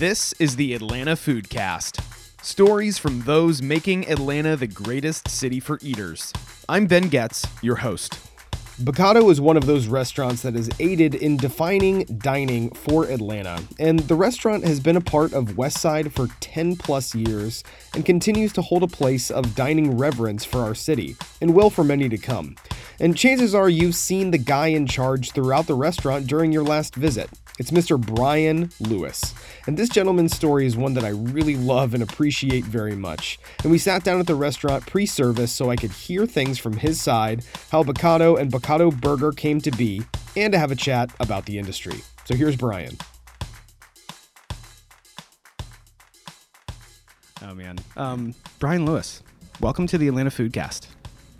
This is the Atlanta Foodcast. Stories from those making Atlanta the greatest city for eaters. I'm Ben Getz, your host. Bocado is one of those restaurants that has aided in defining dining for Atlanta, and the restaurant has been a part of Westside for 10 plus years and continues to hold a place of dining reverence for our city, and will for many to come. And chances are you've seen the guy in charge throughout the restaurant during your last visit. It's Mr. Brian Lewis. And this gentleman's story is one that I really love and appreciate very much. And we sat down at the restaurant pre service so I could hear things from his side, how Bocado and Bocado Burger came to be, and to have a chat about the industry. So here's Brian. Oh, man. Um, Brian Lewis, welcome to the Atlanta Foodcast.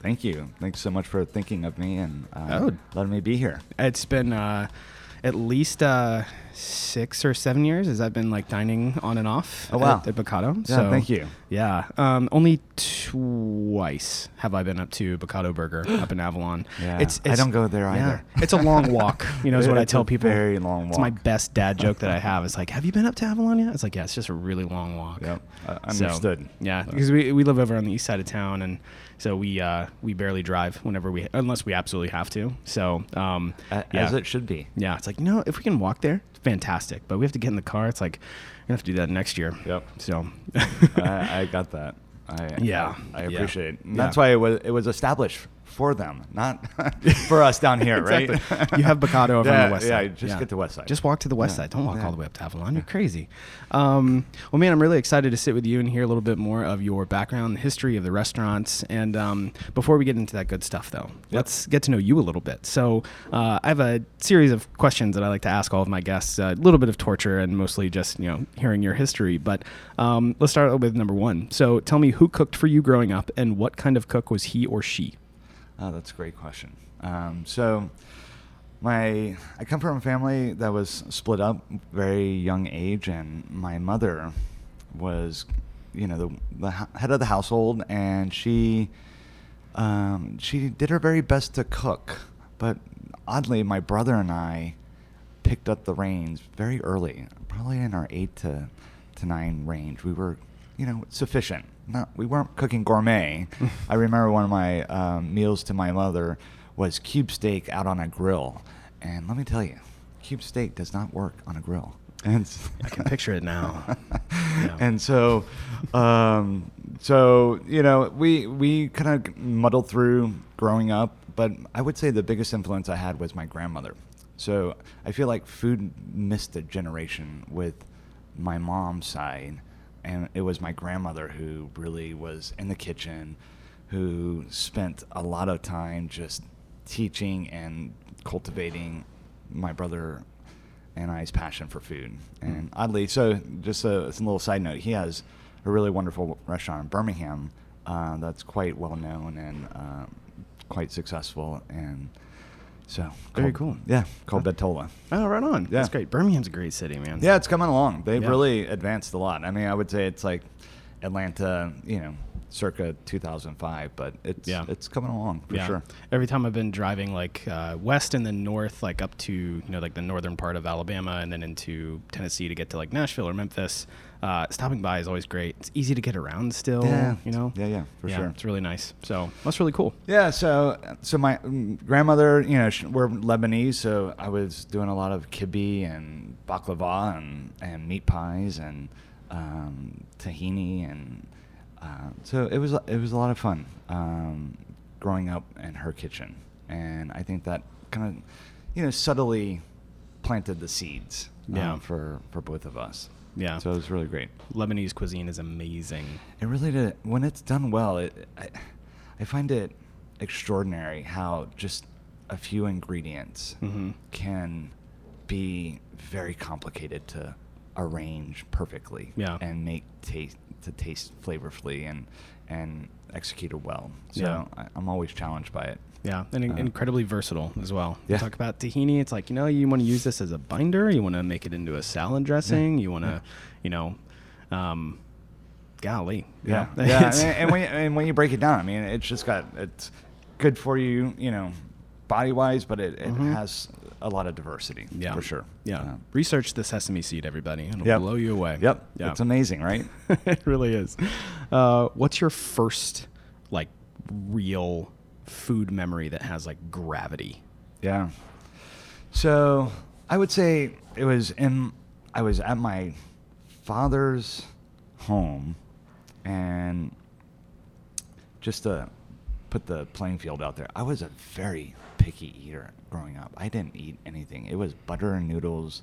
Thank you. Thanks so much for thinking of me and uh, Oh. letting me be here. It's been uh, at least uh, six or seven years as I've been like dining on and off Oh, wow. at, at Bocado. Yeah, thank you. Yeah. Um, only twice have I been up to Bocado Burger up in Avalon. Yeah, it's I don't go there either. It's a long walk. You know, is what I tell a people. very long walk. It's my best dad joke that I have. It's like, have you been up to Avalon yet? It's like, yeah, it's just a really long walk. Yep, uh, So, understood. yeah, because we, we live over on the east side of town, and so we uh, we barely drive whenever we unless we absolutely have to. So um, yeah. As it should be. Yeah, it's like you know if we can walk there, it's fantastic. But we have to get in the car. It's like we're gonna have to do that next year. Yep. So I, I got that. I, Yeah, I, I appreciate Yeah. That's why it was it was established for them, not for us down here, right? You have Bocado over on Yeah, the west side. yeah, just get to west side. Just walk to the west Yeah, side. Don't walk yeah. all the way up to Avalon. You're crazy. Um, well, man, I'm really excited to sit with you and hear a little bit more of your background, the history of the restaurants. And um, before we get into that good stuff, though, let's get to know you a little bit. So uh, I have a series of questions that I like to ask all of my guests. A little bit of torture and mostly just you know hearing your history. But um, let's start with number one. So tell me who cooked for you growing up, and what kind of cook was he or she? Oh, that's a great question. Um, so, my I come from a family that was split up very young age, and my mother was, you know, the, the head of the household, and she um, she did her very best to cook, but oddly, my brother and I picked up the reins very early, probably in our eight to to nine range. We were, you know, sufficient. Not we weren't cooking gourmet. I remember one of my um, meals to my mother was cube steak out on a grill, and let me tell you, cube steak does not work on a grill. And I can picture it now. Yeah. and so, um, so you know, we we kind of muddled through growing up, but I would say the biggest influence I had was my grandmother. So I feel like food missed a generation with my mom's side, and it was my grandmother who really was in the kitchen, who spent a lot of time just teaching and cultivating my brother and I's passion for food. And oddly, so just a, a little side note, he has a really wonderful restaurant in Birmingham uh, that's quite well known and um, quite successful. And so Very called- cool. Yeah, called Bettola. Oh, right on. Yeah. That's great. Birmingham's a great city, man. Yeah, it's coming along. They've Yeah. really advanced a lot. I mean, I would say it's like Atlanta, you know, circa 2005, but it's Yeah. it's coming along for yeah. sure. Every time I've been driving like uh, west and then north, like up to you know like the northern part of Alabama and then into Tennessee to get to like Nashville or Memphis, uh, stopping by is always great. It's easy to get around still. Yeah. You know. Yeah, yeah, for sure. It's really nice. So that's really cool. Yeah, so so my mm, grandmother, you know, sh- we're Lebanese, so I was doing a lot of kibbeh and baklava and, and meat pies and um, tahini and uh, so it was it was a lot of fun um, growing up in her kitchen, and I think that kind of you know subtly planted the seeds um, Yeah. for for both of us. Yeah. so it was really great. Lebanese cuisine is amazing. It really did. When it's done well, it, I, I find it extraordinary how just a few ingredients Mhm. can be very complicated to arrange perfectly Yeah. and make taste to taste flavorfully and and executed well. So Yeah. I, I'm always challenged by it. Yeah, and in- Uh, incredibly versatile as well. You Yeah. talk about tahini. It's like you know you want to use this as a binder. You want to make it into a salad dressing. You want to, Yeah. you know, um, golly. Yeah, yeah, and, and when you, and when you break it down, I mean, it's just got it's good for you, you know, body wise, but it, it has a lot of diversity Mm-hmm. Yeah, for sure. Yeah, Uh, research the sesame seed, everybody. It'll Yep. blow you away. Yep. Yeah, It's amazing, right? it really is. Uh, what's your first like real food memory that has like gravity? Yeah. So I would say it was in. I was at my father's home, and just to put the playing field out there, I was a very picky eater growing up. I didn't eat anything. It was butter and noodles,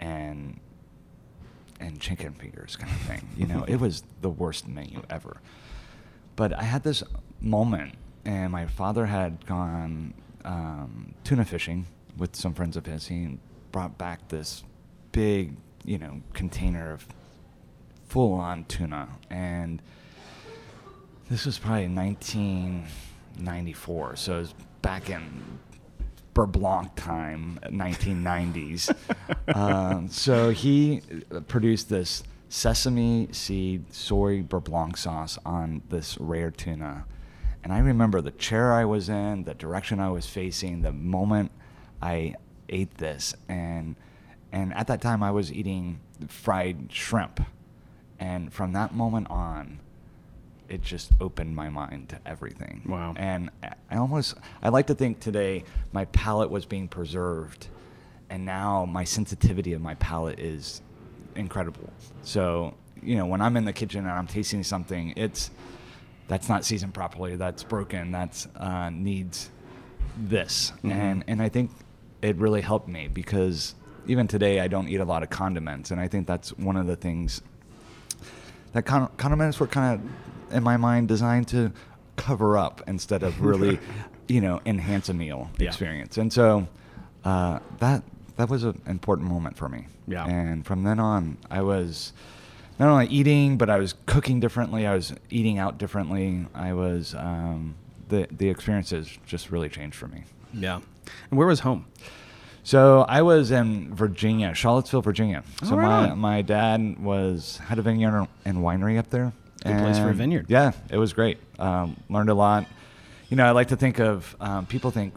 and and chicken fingers kind of thing. You know, it was the worst menu ever. But I had this moment, and my father had gone um, tuna fishing with some friends of his. He brought back this big, you know, container of full-on tuna, and this was probably 1994. So it was back in Beurre Blanc time, 1990s. um, so he produced this sesame seed soy Beurre Blanc sauce on this rare tuna. And I remember the chair I was in, the direction I was facing, the moment I ate this. And, and at that time, I was eating fried shrimp. And from that moment on, it just opened my mind to everything. Wow. And I- almost, I like to think today my palate was being preserved, and now my sensitivity of my palate is incredible. So, you know, when I'm in the kitchen and I'm tasting something, it's, that's not seasoned properly, that's broken, that's uh, needs this. Mhm. And, and I think it really helped me because even today I don't eat a lot of condiments, and I think that's one of the things that con- condiments were kind of, in my mind, designed to cover up instead of really, you know, enhance a meal Yeah. experience. And so uh, that that was an important moment for me. Yeah. And from then on, I was not only eating, but I was cooking differently. I was eating out differently. I was um, the the experiences just really changed for me. Yeah. And where was home? So I was in Virginia, Charlottesville, Virginia. So Oh, right my my dad was had a vineyard and winery up there. Good place for a vineyard. Yeah, it was great. Um, learned a lot. You know, I like to think of um, people think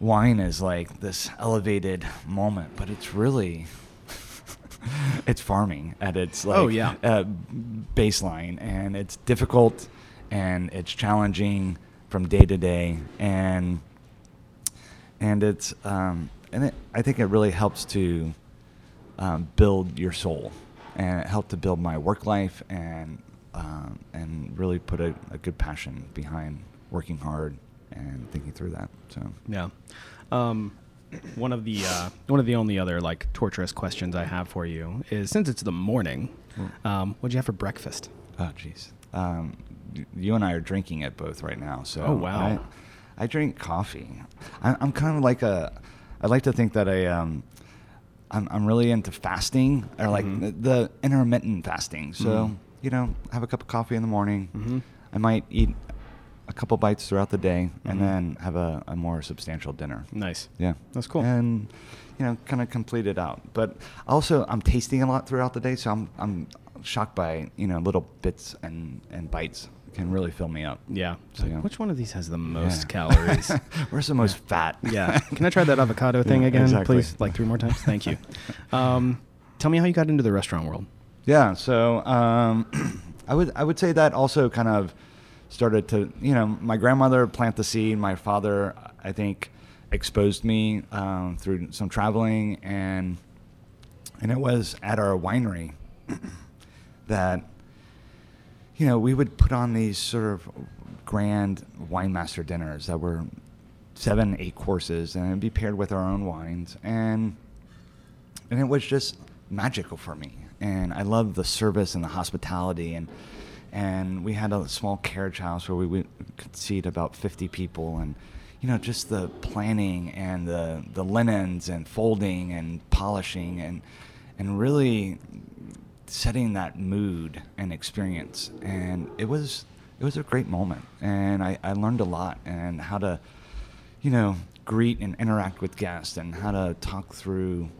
wine is like this elevated moment, but it's really it's farming at its like Oh, yeah. uh, baseline, and it's difficult and it's challenging from day to day, and and it's um, and it, I think it really helps to um, build your soul, and it helped to build my work life and um, and really put a, a good passion behind working hard and thinking through that. So Yeah. Um, one of the uh, one of the only other like torturous questions I have for you is since it's the morning, um, what'd you have for breakfast? oh jeez, um, you and I are drinking it both right now. So Oh, wow. I, I drink coffee. I, I'm kind of like a. I like to think that I um, I'm, I'm really into fasting or like Mhm. the, the intermittent fasting. So Mhm. You know, have a cup of coffee in the morning. Mhm. I might eat a couple bites throughout the day, Mhm. and then have a, a more substantial dinner. Nice. Yeah, That's cool. And you know, kind of complete it out. But also, I'm tasting a lot throughout the day, so I'm I'm shocked by you know little bits and and bites can really fill me up. Yeah. So, yeah. Which one of these has the most Yeah. calories? Where's the most fat? yeah. Can I try that avocado thing Yeah, again, exactly. please? Like three more times. Thank you. Um, tell me how you got into the restaurant world. Yeah, so um, I would I would say that also kind of started to you know my grandmother plant the seed. My father I think exposed me um, through some traveling and and it was at our winery that you know we would put on these sort of grand wine master dinners that were seven eight courses and it'd be paired with our own wines and and it was just magical for me. And I loved the service and the hospitality, and and we had a small carriage house where we would, could seat about 50 people, and you know just the planning and the the linens and folding and polishing and and really setting that mood and experience. And it was it was a great moment, and I, I learned a lot and how to you know, greet and interact with guests and how to talk through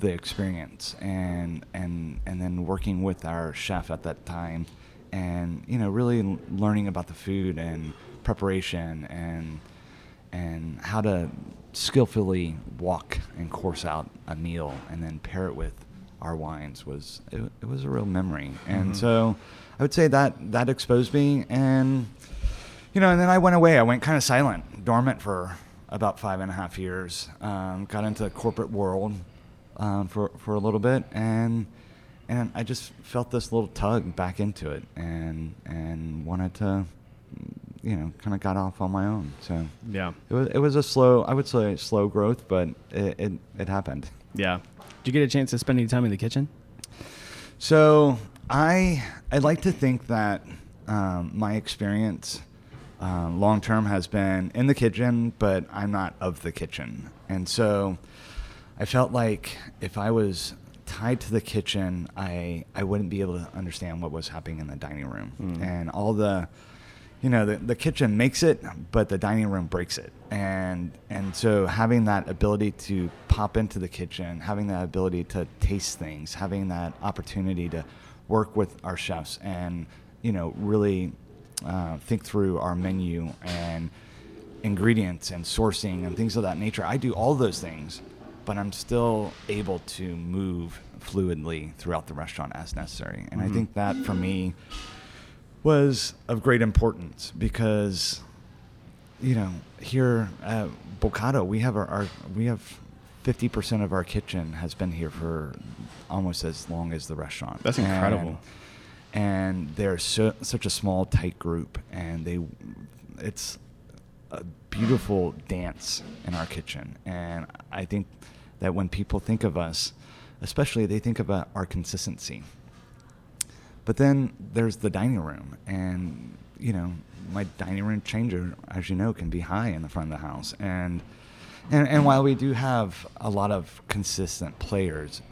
the experience and and and then working with our chef at that time and you know really learning about the food and preparation and and how to skillfully walk and course out a meal and then pair it with our wines was it, it was a real memory. And Mm-hmm. so I would say that that exposed me and you know, and then I went away. I went kind of silent, dormant for about five and a half years. Um, got into the corporate world um, for for a little bit, and and I just felt this little tug back into it, and and wanted to, you know, kind of got off on my own. So Yeah. it was it was a slow, I would say, slow growth, but it it, it happened. Yeah. Did you get a chance to spend any time in the kitchen? So I I like to think that um, my experience um, long term has been in the kitchen, but I'm not of the kitchen, and so I felt like if I was tied to the kitchen, I I wouldn't be able to understand what was happening in the dining room. And all the you know the, the kitchen makes it but the dining room breaks it. And and so having that ability to pop into the kitchen having that ability to taste things having that opportunity to work with our chefs and you know really uh, think through our menu and ingredients and sourcing and things of that nature i do all those things but i'm still able to move fluidly throughout the restaurant as necessary. And i mm-hmm. think that for me was of great importance because you know here at Bocado we have our, our we have 50% of our kitchen has been here for almost as long as the restaurant. That's incredible. and, and they're so, such a small tight group and they it's a beautiful dance in our kitchen and I think that when people think of us especially they think about our consistency but then there's the dining room, and you know, my dining room changer, as you know, can be high in the front of the house. And and, and while we do have a lot of consistent players,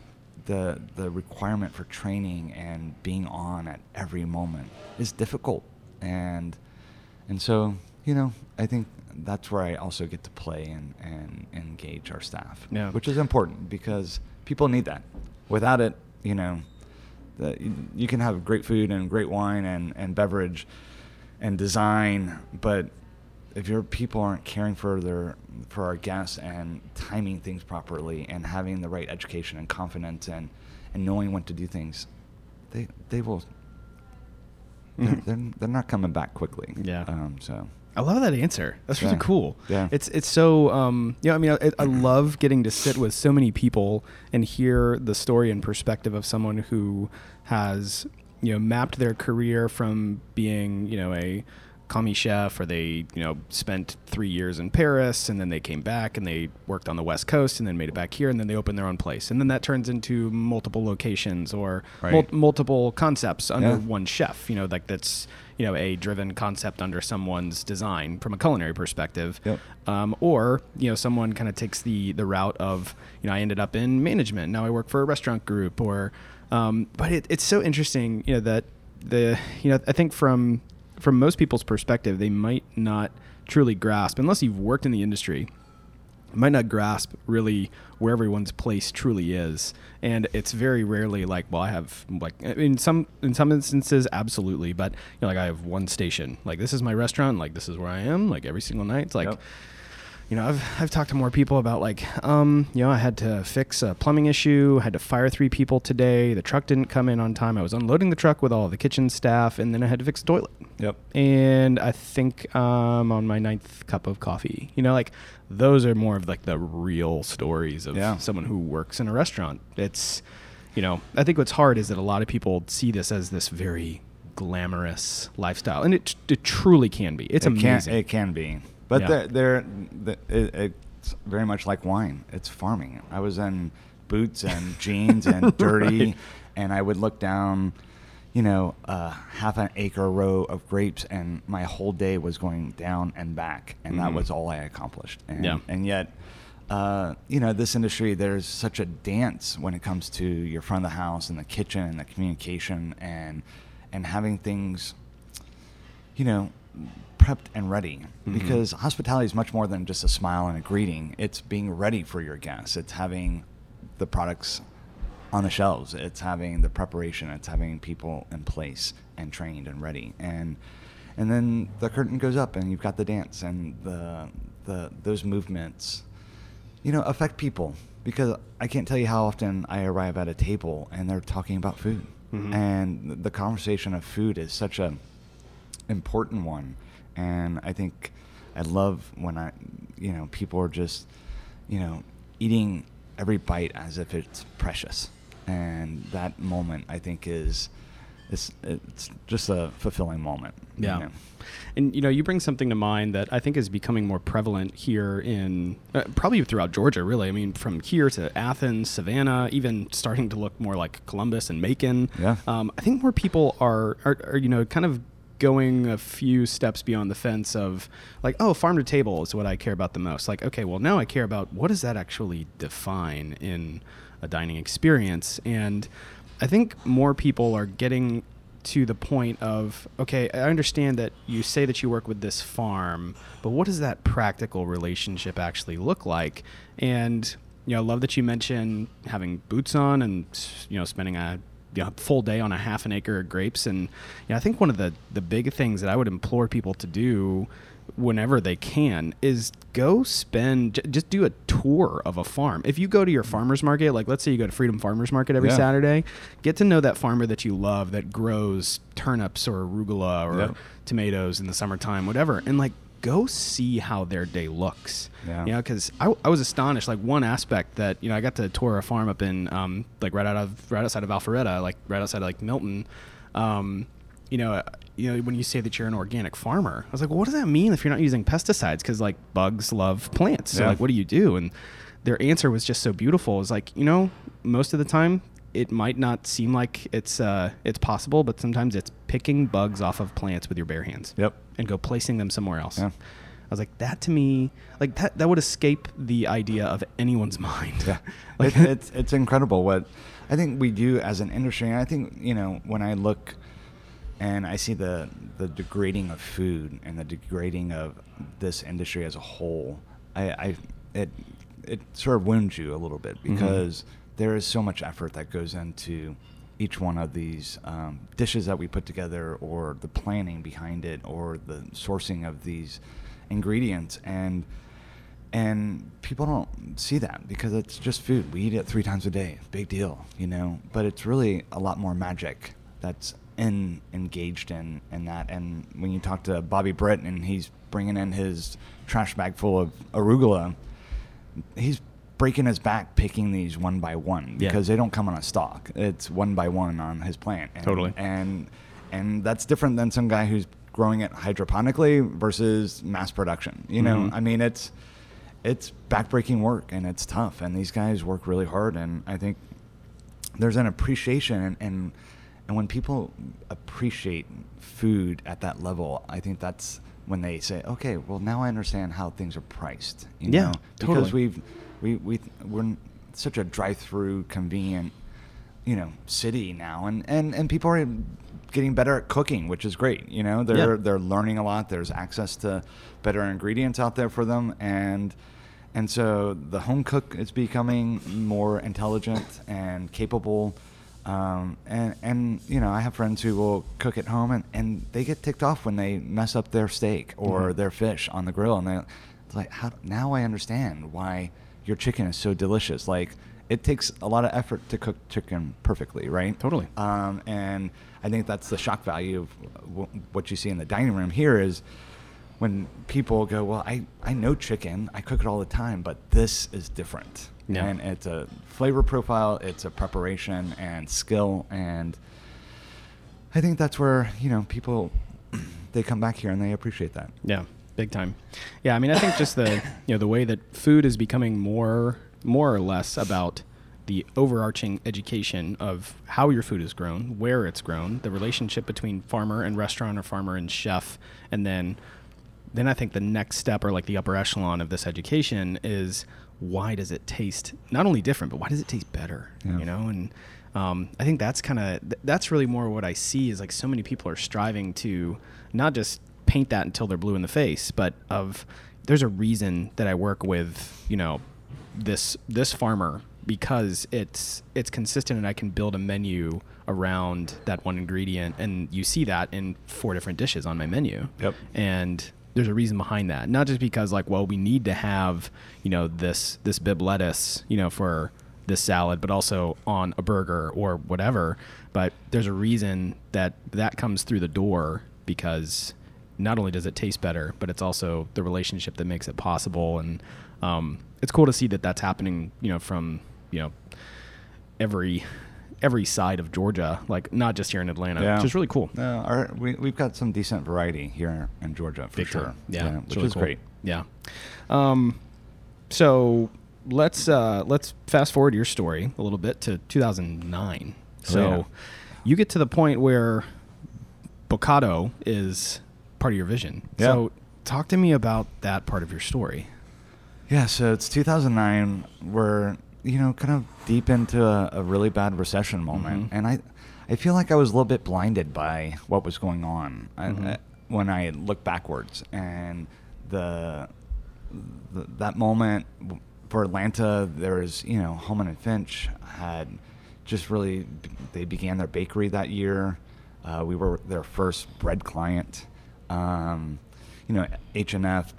the the requirement for training and being on at every moment is difficult. And and so, you know, I think that's where I also get to play and, and engage our staff. Yeah. Which is important because people need that. Without it, you know, that you, can have great food and great wine and, and beverage and design, but if your people aren't caring for their for our guests and timing things properly and having the right education and confidence and, and knowing when to do things, they they will they're, Mhm. they're, they're not coming back quickly. Yeah. Um, so I love that answer. That's really Yeah. cool. Yeah. It's it's so um you know I mean I, I love getting to sit with so many people and hear the story and perspective of someone who has you know mapped their career from being you know a commis chef or they you know spent three years in Paris and then they came back and they worked on the West Coast and then made it back here and then they opened their own place and then that turns into multiple locations or Right. mul- multiple concepts under Yeah. one chef you know like that's you know a driven concept under someone's design from a culinary perspective Yep. um, or you know someone kind of takes the the route of you know I ended up in management now I work for a restaurant group or um, but it, it's so interesting you know that the you know I think from from most people's perspective they might not truly grasp unless you've worked in the industry might not grasp really where everyone's place truly is. And it's very rarely like well i have like in some in some instances absolutely. But you know like i have one station. Like this is my restaurant. Like this is where i am like every single night. It's like Yep. You know i've i've talked to more people about like um you know i had to fix a plumbing issue had to fire three people today the truck didn't come in on time i was unloading the truck with all the kitchen staff and then i had to fix a toilet Yep. and I think um, on my ninth cup of coffee. You know, like those are more of like the real stories of Yeah. someone who works in a restaurant. It's, you know, I think what's hard is that a lot of people see this as this very glamorous lifestyle, and it it truly can be. It's it amazing. Can, it can be, but Yeah. they're, they're, the it, it's very much like wine. It's farming. I was in boots and jeans and dirty, Right. and I would look down, you know, uh, half an acre row of grapes, and my whole day was going down and back, and that Mhm. was all I accomplished. And, Yeah. and yet. Uh, you know, this industry, there's such a dance when it comes to your front of the house and the kitchen and the communication and and having things you know, prepped and ready. Mhm. Because hospitality is much more than just a smile and a greeting. It's being ready for your guests. It's having the products on the shelves. It's having the preparation. It's having people in place and trained and ready. And and then the curtain goes up and you've got the dance and the the those movements, you know, affect people because I can't tell you how often I arrive at a table and they're talking about food, Mhm. and the conversation of food is such a important one, and I think I love when I, you know, people are just, you know, eating every bite as if it's precious, and that moment I think is, it's it's just a fulfilling moment. you Yeah. know. And you know, you bring something to mind that I think is becoming more prevalent here in uh, probably throughout Georgia. Really, I mean, from here to Athens, Savannah, even starting to look more like Columbus and Macon. Yeah. Um, I think more people are, are, are, you know, kind of going a few steps beyond the fence of like, oh, farm to table is what I care about the most. Like, okay, well, now I care about what does that actually define in a dining experience, and I think more people are getting to the point of okay i understand that you say that you work with this farm but what does that practical relationship actually look like and you know i love that you mentioned having boots on and you know spending a you know, full day on a half an acre of grapes. And you know, i think one of the the big things that i would implore people to do whenever they can is go spend j- just do a tour of a farm. If you go to your farmers market like let's say you go to freedom farmers market every Yeah. saturday get to know that farmer that you love that grows turnips or arugula or tomatoes in the summertime whatever. And like go see how their day looks Yeah. you know because I, I was astonished like one aspect that you know i got to tour a farm up in um, like right out of right outside of alpharetta like right outside of like milton um, you know, uh, you know, when you say that you're an organic farmer, I was like, well, what does that mean if you're not using pesticides? Because like bugs love plants. So Yeah. like, what do you do? And their answer was just so beautiful. It was like, you know, most of the time it might not seem like it's uh, it's possible, but sometimes it's picking bugs off of plants with your bare hands. Yep. And go placing them somewhere else. Yeah. I was like, that to me, like that, that would escape the idea of anyone's mind. Yeah, like, it, it's it's incredible what I think we do as an industry. And I think you know when I look and I see the the degrading of food and the degrading of this industry as a whole, I, I it it sort of wounds you a little bit Mm-hmm. There is so much effort that goes into each one of these um, dishes that we put together, or the planning behind it, or the sourcing of these ingredients, and and people don't see that because it's just food. We eat it three times a day. Big deal, you know. But it's really a lot more magic that's in engaged in in that. And when you talk to Bobby Britt and he's bringing in his trash bag full of arugula, he's breaking his back picking these one by one Yeah. because they don't come on a stalk. It's one by one on his plant. And, Totally. And and that's different than some guy who's growing it hydroponically versus mass production. You know, Mhm. I mean, it's it's backbreaking work and it's tough, and these guys work really hard. And I think there's an appreciation, and and, and when people appreciate food at that level, I think that's when they say, okay, well now I understand how things are priced. You Yeah, know? totally. because we've we we we're such a drive-through convenient you know city now and and and people are getting better at cooking which is great you know they're Yeah. they're learning a lot there's access to better ingredients out there for them and and so the home cook is becoming more intelligent and capable um, and and you know I have friends who will cook at home and, and they get ticked off when they mess up their steak or Mhm. their fish on the grill and they it's like how now I understand why your chicken is so delicious like it takes a lot of effort to cook chicken perfectly right Totally. um, and I think that's the shock value of w- what you see in the dining room here is when people go, well, I, I know chicken, I cook it all the time, but this is different. Yeah. And it's a flavor profile, it's a preparation and skill. And I think that's where, you know, people, they come back here and they appreciate that. Yeah, big time. Yeah, I mean, I think just the you know the way that food is becoming more more or less about the overarching education of how your food is grown, where it's grown, the relationship between farmer and restaurant or farmer and chef, and then then I think the next step or like the upper echelon of this education is why does it taste not only different, but why does it taste better? Yeah. You know, and um, I think that's kind of th- that's really more what I see is like so many people are striving to not just paint that until they're blue in the face, but of there's a reason that I work with you know this this farmer because it's it's consistent and I can build a menu around that one ingredient and you see that in four different dishes on my menu Yep. and there's a reason behind that. Not just because like, well, we need to have you know this this Bibb lettuce, you know, for this salad, but also on a burger or whatever. But there's a reason that that comes through the door because not only does it taste better, but it's also the relationship that makes it possible. And um, it's cool to see that that's happening, you know, from you know every every side of Georgia, like not just here in Atlanta, Yeah. which is really cool. No, our, we, we've got some decent variety here in Georgia for Big sure. time. Yeah, it's which really is cool. great. Yeah. Um, so let's uh, let's fast forward your story a little bit to 2009. So yeah. you get to the point where Bocado is part of your vision. Yeah. So talk to me about that part of your story. Yeah, so it's 2009. We're you know kind of deep into a, a really bad recession moment, Mhm. and I I feel like I was a little bit blinded by what was going on I- Mhm. I- when I look backwards and the, the that moment for Atlanta. There was you know Holeman and Finch had just really they began their bakery that year. Uh, we were their first bread client. Um, you know H and F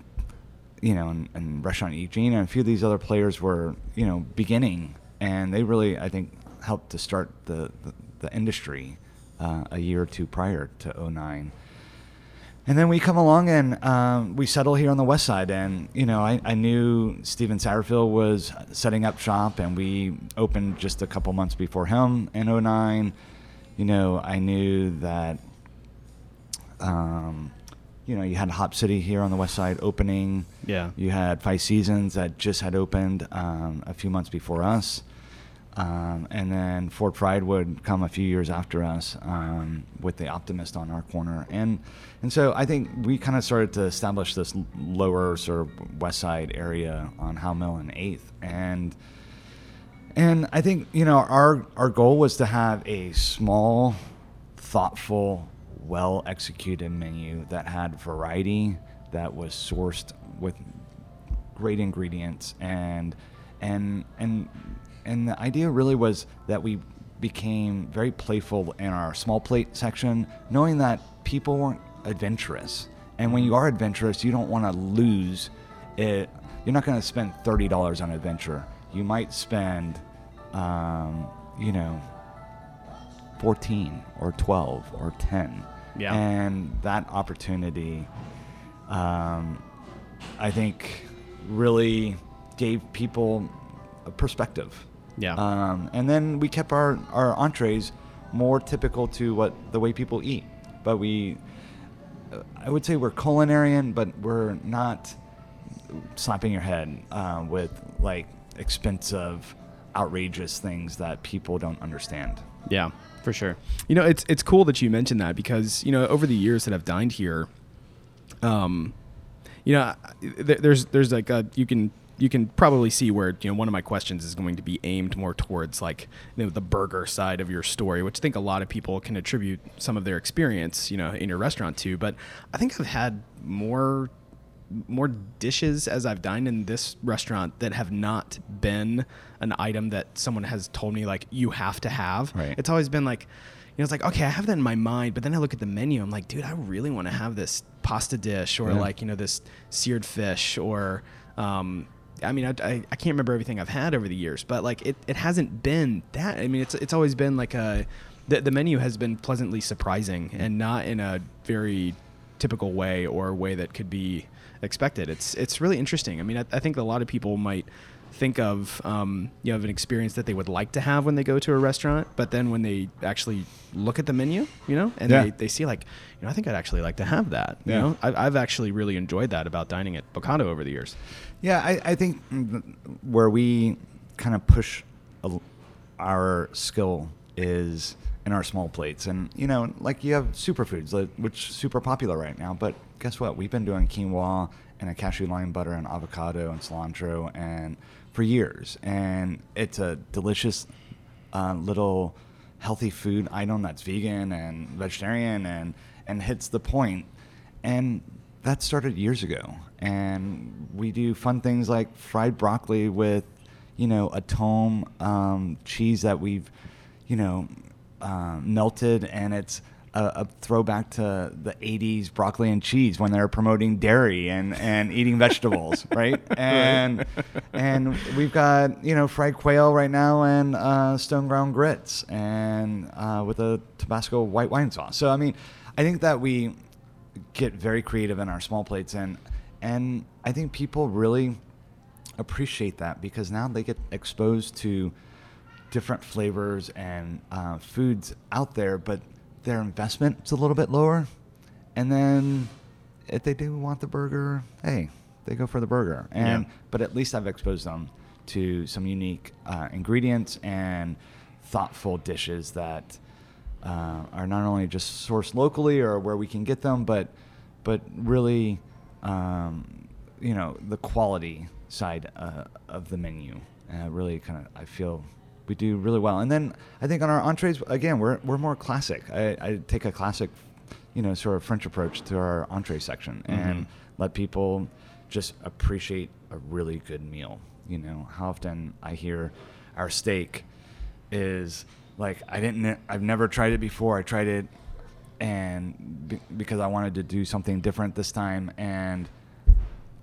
you know, and, and Restaurant Eugene and a few of these other players were, you know, beginning, and they really, I think, helped to start the the, the industry uh, a year or two prior to 09. And then we come along and um, we settle here on the west side, and you know, I, I knew Steven Satterfield was setting up shop, and we opened just a couple months before him in 09. You know, I knew that um, you know, you had Hop City here on the west side opening. Yeah. You had Five Seasons that just had opened um, a few months before us. Um, and then Ford Fry would come a few years after us um, with the Optimist on our corner. And and so I think we kind of started to establish this lower sort of west side area on Howell Mill and 8th. And and I think you know our our goal was to have a small, thoughtful, well executed menu that had variety, that was sourced with great ingredients, and and and and the idea really was that we became very playful in our small plate section, knowing that people weren't adventurous, and when you are adventurous, you don't want to lose it. You're not going to spend thirty dollars on adventure. You might spend, um, you know, 14 or 12 or 10. Yeah. And that opportunity, um, I think, really gave people a perspective. Yeah. Um, and then we kept our, our entrees more typical to what the way people eat. But we, I would say we're culinarian, but we're not slapping your head uh, with like expensive, outrageous things that people don't understand. Yeah, for sure. You know, it's it's cool that you mentioned that because you know over the years that I've dined here, um, you know, there, there's there's like a you can you can probably see where you know one of my questions is going to be aimed more towards like you know the burger side of your story, which I think a lot of people can attribute some of their experience you know in your restaurant to. But I think I've had more more dishes as I've dined in this restaurant that have not been an item that someone has told me like you have to have. Right. It's always been like, you know, it's like okay, I have that in my mind, but then I look at the menu, I'm like, dude, I really want to have this pasta dish or Yeah. like you know this seared fish or. Um, I mean, I, I, I can't remember everything I've had over the years, but like it, it hasn't been that. I mean, it's it's always been like a the, the menu has been pleasantly surprising and not in a very typical way or a way that could be expected. It's it's really interesting. I mean, I, I think a lot of people might think of um, you know of an experience that they would like to have when they go to a restaurant, but then when they actually look at the menu, you know, and Yeah. they, they see like, you know, I think I'd actually like to have that. You Yeah. know, I, I've actually really enjoyed that about dining at Bocado over the years. Yeah, I, I think where we kind of push a, our skill is in our small plates, and you know, like you have superfoods, like, which super popular right now. But guess what? We've been doing quinoa and a cashew lime butter and avocado and cilantro and for years, and it's a delicious uh, little healthy food item that's vegan and vegetarian and and hits the point. and that started years ago and we do fun things like fried broccoli with you know a tomme um, cheese that we've you know um, melted and it's a, a throwback to the '80s broccoli and cheese when they were promoting dairy and, and eating vegetables, right? And and we've got you know fried quail right now and uh, stone ground grits and uh, with a Tabasco white wine sauce. So I mean, I think that we get very creative in our small plates and and I think people really appreciate that because now they get exposed to different flavors and uh, foods out there, but their investment is a little bit lower. And then if they do want the burger, hey, they go for the burger. And Yeah. but at least I've exposed them to some unique uh, ingredients and thoughtful dishes that uh, are not only just sourced locally or where we can get them, but but really, um, you know, the quality side uh, of the menu. Uh, really, kind of, I feel we do really well. And then I think on our entrees, again, we're we're more classic. I, I take a classic, you know, sort of French approach to our entree section mm-hmm. and let people just appreciate a really good meal. You know, how often I hear our steak is like I didn't I've never tried it before. I tried it and be, because I wanted to do something different this time and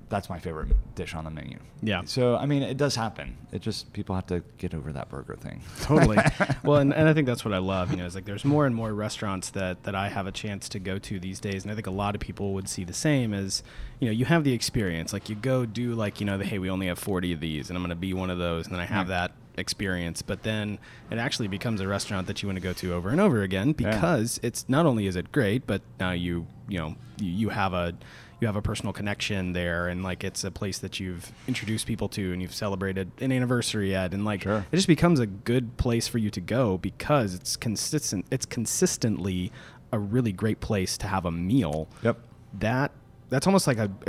that's my favorite dish on the menu. Yeah. So I mean, it does happen. It just people have to get over that burger thing. totally. well, and, and I think that's what I love. You know, it's like there's more and more restaurants that that I have a chance to go to these days, and I think a lot of people would see the same as, you know, you have the experience. Like you go do like you know the hey, we only have 40 of these, and I'm going to be one of those, and then I have that experience. But then it actually becomes a restaurant that you want to go to over and over again because it's not only is it great, but now you you know you, you have a you have a personal connection there and like it's a place that you've introduced people to and you've celebrated an anniversary at and like Sure. it just becomes a good place for you to go because it's consistent it's consistently a really great place to have a meal Yep. that that's almost like a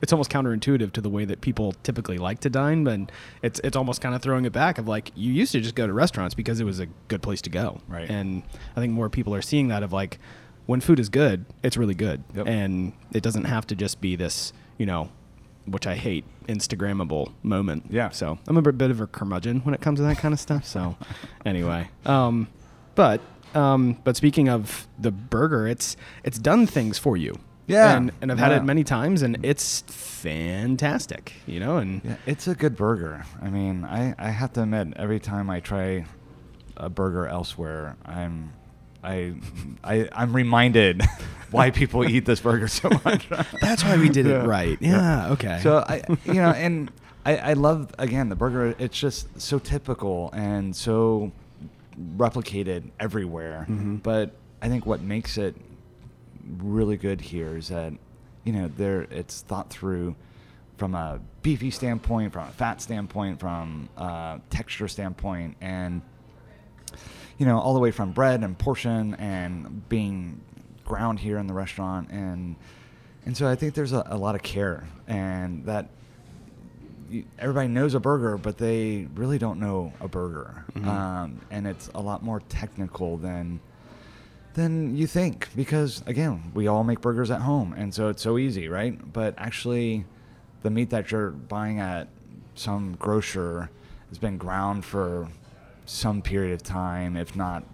it's almost counterintuitive to the way that people typically like to dine but it's it's almost kind of throwing it back of like you used to just go to restaurants because it was a good place to go Right. and i think more people are seeing that of like when food is good it's really good Yep. and it doesn't have to just be this you know which i hate instagrammable moment Yeah. so i'm a bit of a curmudgeon when it comes to that kind of stuff so anyway um but um but speaking of the burger it's it's done things for you Yeah. and, and I've had Yeah. it many times, and it's fantastic, you know. And Yeah, it's a good burger. I mean, I, I have to admit, every time I try a burger elsewhere, I'm I, I I'm reminded why people eat this burger so much. that's why we did Yeah. it right. Yeah. Okay. So I, you know, and I, I love again the burger. It's just so typical and so replicated everywhere. Mhm. But I think what makes it really good here is that you know there it's thought through from a beefy standpoint, from a fat standpoint, from a texture standpoint, and you know all the way from bread and portion and being ground here in the restaurant and and so I think there's a, a lot of care and that you, everybody knows a burger, but they really don't know a burger, Mhm. um, and it's a lot more technical than than you think because again, we all make burgers at home, and so it's so easy, right? But actually, the meat that you're buying at some grocer has been ground for some period of time, if not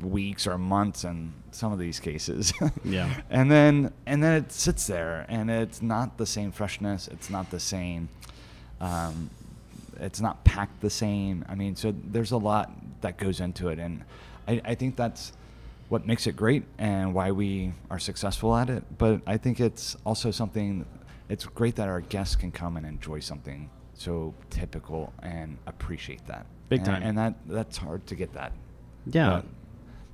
weeks or months in some of these cases. Yeah. and then and then it sits there and it's not the same freshness, it's not the same um, it's not packed the same. I mean, so there's a lot that goes into it and I, I think that's what makes it great and why we are successful at it. But I think it's also something it's great that our guests can come and enjoy something so typical and appreciate that. Big And- time. And that that's hard to get that. yeah. But-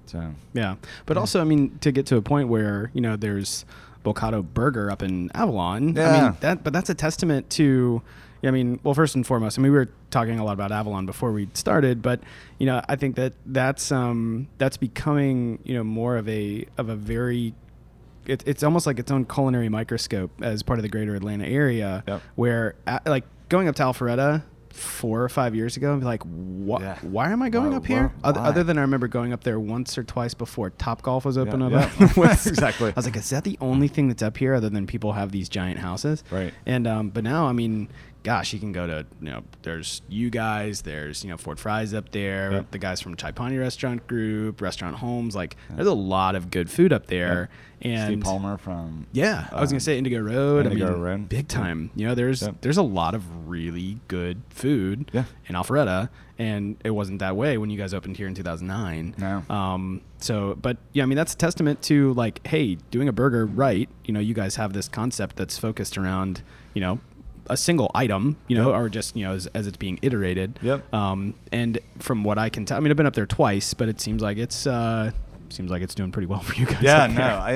so Yeah, but Yeah. also, I mean, to get to a point where you know there's Bocado Burger up in Avalon. Yeah. I mean, that, but that's a testament to. I mean, well, first and foremost, I mean, we were talking a lot about Avalon before we started, but you know, I think that that's um that's becoming you know more of a of a very it, it's almost like its own culinary microscope as part of the greater Atlanta area, Yep. where uh, like going up to Alpharetta four or five years ago, and be like, what? Yeah. Why am I going Why- up here? why- Other, other than I remember going up there once or twice before Top Golf was open Yeah, up. yeah. was- Exactly. I was like, is that the only thing that's up here other than people have these giant houses? Right. And um, but now, I mean, gosh, you can go to you know, there's you guys, there's you know Ford Fry's up there, Yep. the guys from Chai Pani Restaurant Group, Restaurant Holmes. Like, there's a lot of good food up there. And Steve Palmer from yeah, I was gonna um, say Indigo Road. Indigo I mean, Road. big time. You know, there's Yep. there's a lot of really good food Yeah. in Alpharetta, and it wasn't that way when you guys opened here in 2009. No. Um. So, but yeah, I mean, that's a testament to like, hey, doing a burger right. You know, you guys have this concept that's focused around, you know, a single item, you know, Yep. or just you know, as, as it's being iterated. Yep. Um. And from what I can tell, I mean, I've been up there twice, but it seems like it's uh seems like it's doing pretty well for you guys. yeah no i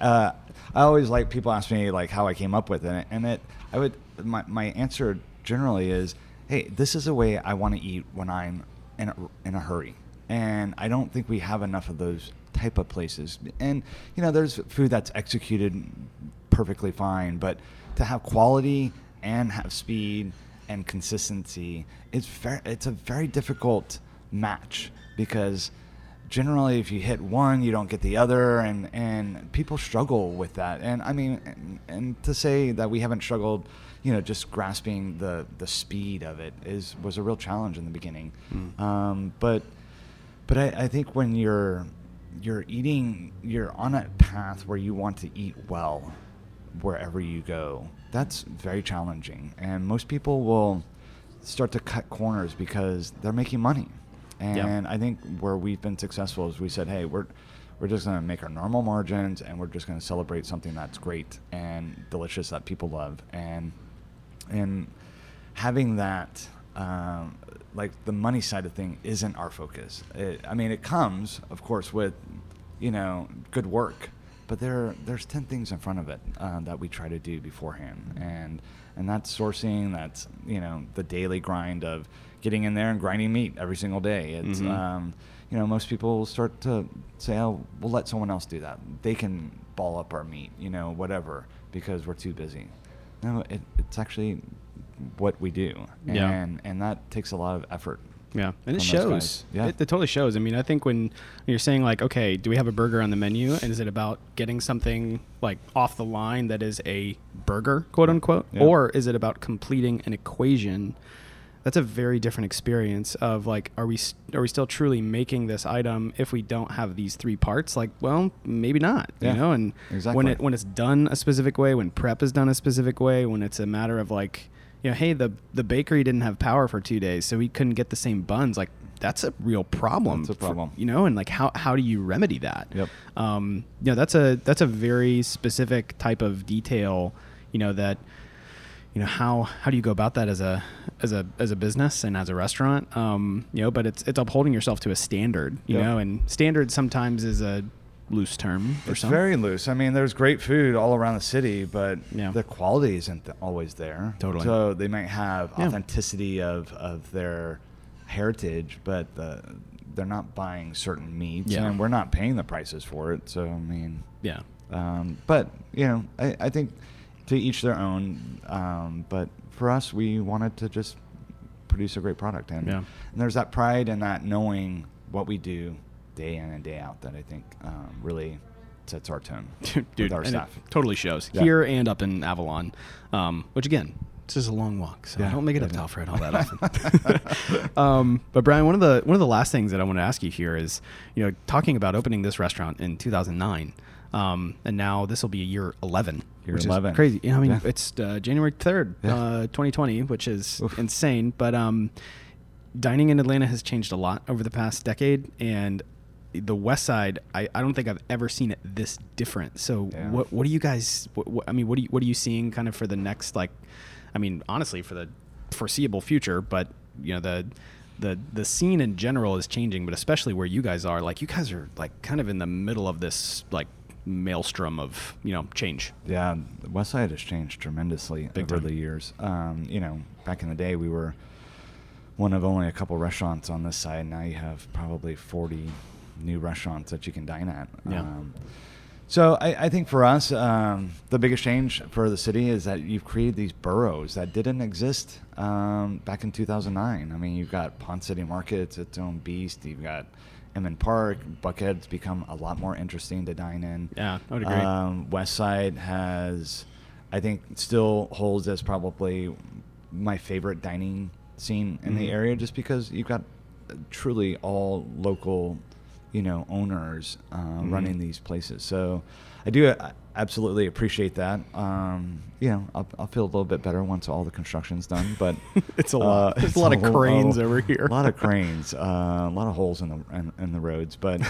i uh, i always like people ask me like how i came up with it and it i would my, my answer generally is hey this is a way i want to eat when i'm in a, in a hurry and i don't think we have enough of those type of places and you know there's food that's executed perfectly fine but to have quality and have speed and consistency it's very it's a very difficult match because generally if you hit one you don't get the other and and people struggle with that. And i mean and, and to say that we haven't struggled you know just grasping the the speed of it is was a real challenge in the beginning. Um, but but I, I think when you're you're eating you're on a path where you want to eat well wherever you go. That's very challenging. And most people will start to cut corners because they're making money. And I think where we've been successful is we said, hey, we're we're just going to make our normal margins and we're just going to celebrate something that's great and delicious that people love. And and having that um, like the money side of thing isn't our focus. It, I mean, it comes, of course, with you know good work, but there there's ten things in front of it uh, that we try to do beforehand, and and that's sourcing. That's you know the daily grind of getting in there and grinding meat every single day. It's Mhm. um, you know most people start to say, oh, we'll let someone else do that. They can ball up our meat, you know, whatever, because we're too busy. No, it, it's actually what we do, and Yeah. and that takes a lot of effort. Yeah, and it shows. Yeah. It, it totally shows. I mean, I think when you're saying like, okay, do we have a burger on the menu, and is it about getting something like off the line that is a burger, quote unquote, Yeah. or is it about completing an equation? That's a very different experience of like, are we are we still truly making this item if we don't have these three parts? Like, well, maybe not. Yeah, You know, and exactly. when it when it's done a specific way, when prep is done a specific way, when it's a matter of like, you know, hey, the the bakery didn't have power for two days, so we couldn't get the same buns. Like, that's a real problem. That's a for- problem. you know, and like, how how do you remedy that? Yep. Um, you know, that's a that's a very specific type of detail. You know that. You know how how do you go about that as a as a as a business and as a restaurant? Um, you know, but it's it's upholding yourself to a standard. You Yep. know, and standard sometimes is a loose term for It's some. very loose. I mean, there's great food all around the city, but Yeah. the quality isn't always there. Totally. So they might have Yeah. authenticity of, of their heritage, but the, they're not buying certain meats, Yeah. and we're not paying the prices for it. So I mean, yeah. um, but you know, I, I think to each their own. Um, but for us, we wanted to just produce a great product, and, Yeah. and there's that pride and that knowing what we do day in and day out that I think um, really sets our tone Dude, our staff. Totally shows Yeah. here and up in Avalon, um, which again, this is a long walk, so I don't make it up to. Alpharetta all that often. um, but Brian, one of the one of the last things that I want to ask you here is, you know, talking about opening this restaurant in 2009. Um, and now this will be year 11. Year which 11. Is crazy. You know, I mean, Yeah. it's uh, January 3rd, Yeah. uh, 2020, which is Oof. insane. But um, dining in Atlanta has changed a lot over the past decade. And the West Side, I, I don't think I've ever seen it this different. So Yeah. what what do you guys? What, what, I mean, what do you, what are you seeing kind of for the next like? I mean, honestly, for the foreseeable future, but you know the. The, the scene in general is changing, but especially where you guys are, like you guys are like kind of in the middle of this like maelstrom of you know change. Yeah, the West Side has changed tremendously Big over time. the years. Um, you know, back in the day, we were one of only a couple restaurants on this side. Now you have probably 40 new restaurants that you can dine at. Yeah. Um, so I, I think for us, um, the biggest change for the city is that you've created these boroughs that didn't exist um, back in 2009. I mean, you've got Ponce City Market, it's its own beast. You've got Inman Park. Buckhead's become a lot more interesting to dine in. Yeah, I would agree. Um, West Side has, I think, still holds as probably my favorite dining scene in the Mhm. area, just because you've got truly all local, you know, owners uh, Mhm. running these places. So I do uh, absolutely appreciate that. Um, you know, I'll, I'll feel a little bit better once all the construction's done, but It's a lot. There's it's a lot of cranes over here. A lot of cranes, uh, a lot of holes in the in, in the roads, but.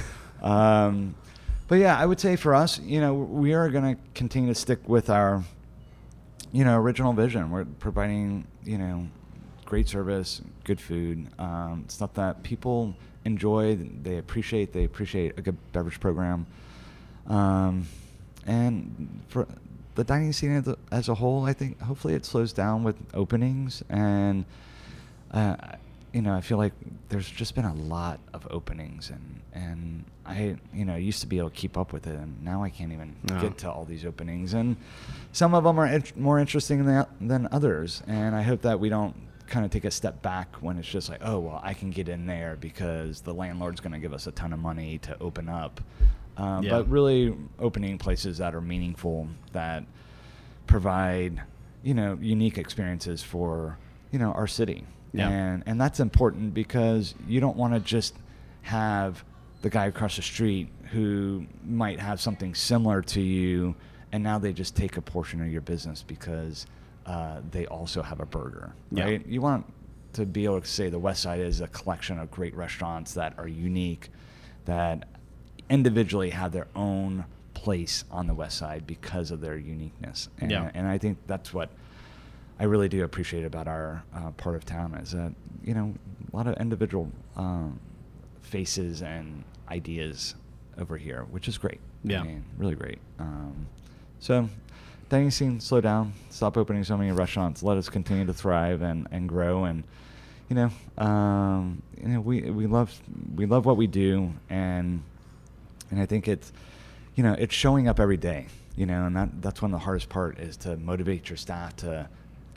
Um, but yeah, I would say for us, you know, we are going to continue to stick with our, you know, original vision. We're providing, you know, great service, good food, um, stuff that people enjoy, they appreciate. They appreciate a good beverage program, um, and for the dining scene as a, as a whole, I think hopefully it slows down with openings and. Uh, you know, I feel like there's just been a lot of openings, and and I, you know, used to be able to keep up with it, and now I can't even No. get to all these openings, and some of them are int- more interesting than than others, and I hope that we don't kind of take a step back when it's just like, oh well, I can get in there because the landlord's going to give us a ton of money to open up, um, Yeah. but really opening places that are meaningful that provide you know unique experiences for you know our city Yeah. and and that's important because you don't want to just have the guy across the street who might have something similar to you and now they just take a portion of your business because uh, they also have a burger Yeah. right you want to be able to say the west side is a collection of great restaurants that are unique that individually have their own place on the west side because of their uniqueness and, Yeah. and i think that's what i really do appreciate about our uh, part of town is that you know a lot of individual um, faces and ideas over here which is great Yeah. I mean, really great um, so dining scene slow down. Stop opening so many restaurants. Let us continue to thrive and, and grow. And you know um, you know we, we love we love what we do. And and I think it's you know it's showing up every day you know and that that's one of the hardest part is to motivate your staff to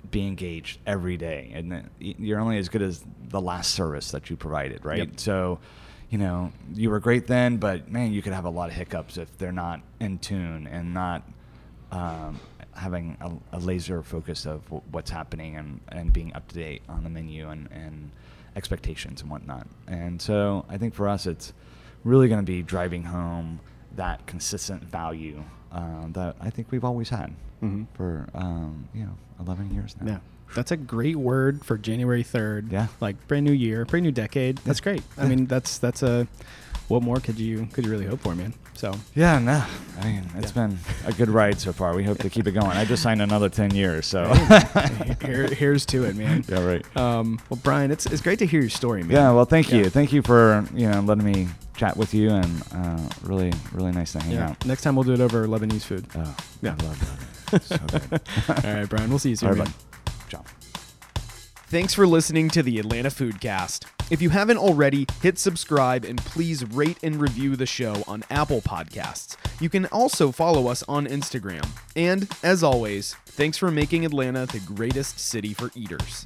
be engaged every day. And you're only as good as the last service that you provided right? Yep. so you know you were great then but man you could have a lot of hiccups if they're not in tune and not um, having a, a laser focus of w- what's happening and, and being up to date on the menu and, and expectations and whatnot. And so I think for us, it's really going to be driving home that consistent value um, that I think we've always had Mhm. for um, you know 11 years now. Yeah. That's a great word for January 3rd. Yeah. Like brand new year, brand new decade. That's great. I Yeah. mean, that's that's a what more could you could you really hope for, man? So, Yeah, no. I mean, it's Yeah. been a good ride so far. We hope to keep it going. I just signed another 10 years, so. here, here's to it, man. yeah, right. Um, well, Brian, it's it's great to hear your story, man. Yeah, well, thank you. Thank you for, you know, letting me chat with you and uh, really, really nice to hang Yeah. out. Next time we'll do it over Lebanese food. Oh, Yeah. I love that. So good. All right, Brian. We'll see you soon. All right, man. Ciao. Thanks for listening to the Atlanta Foodcast. If you haven't already, hit subscribe and please rate and review the show on Apple Podcasts. You can also follow us on Instagram. And as always, thanks for making Atlanta the greatest city for eaters.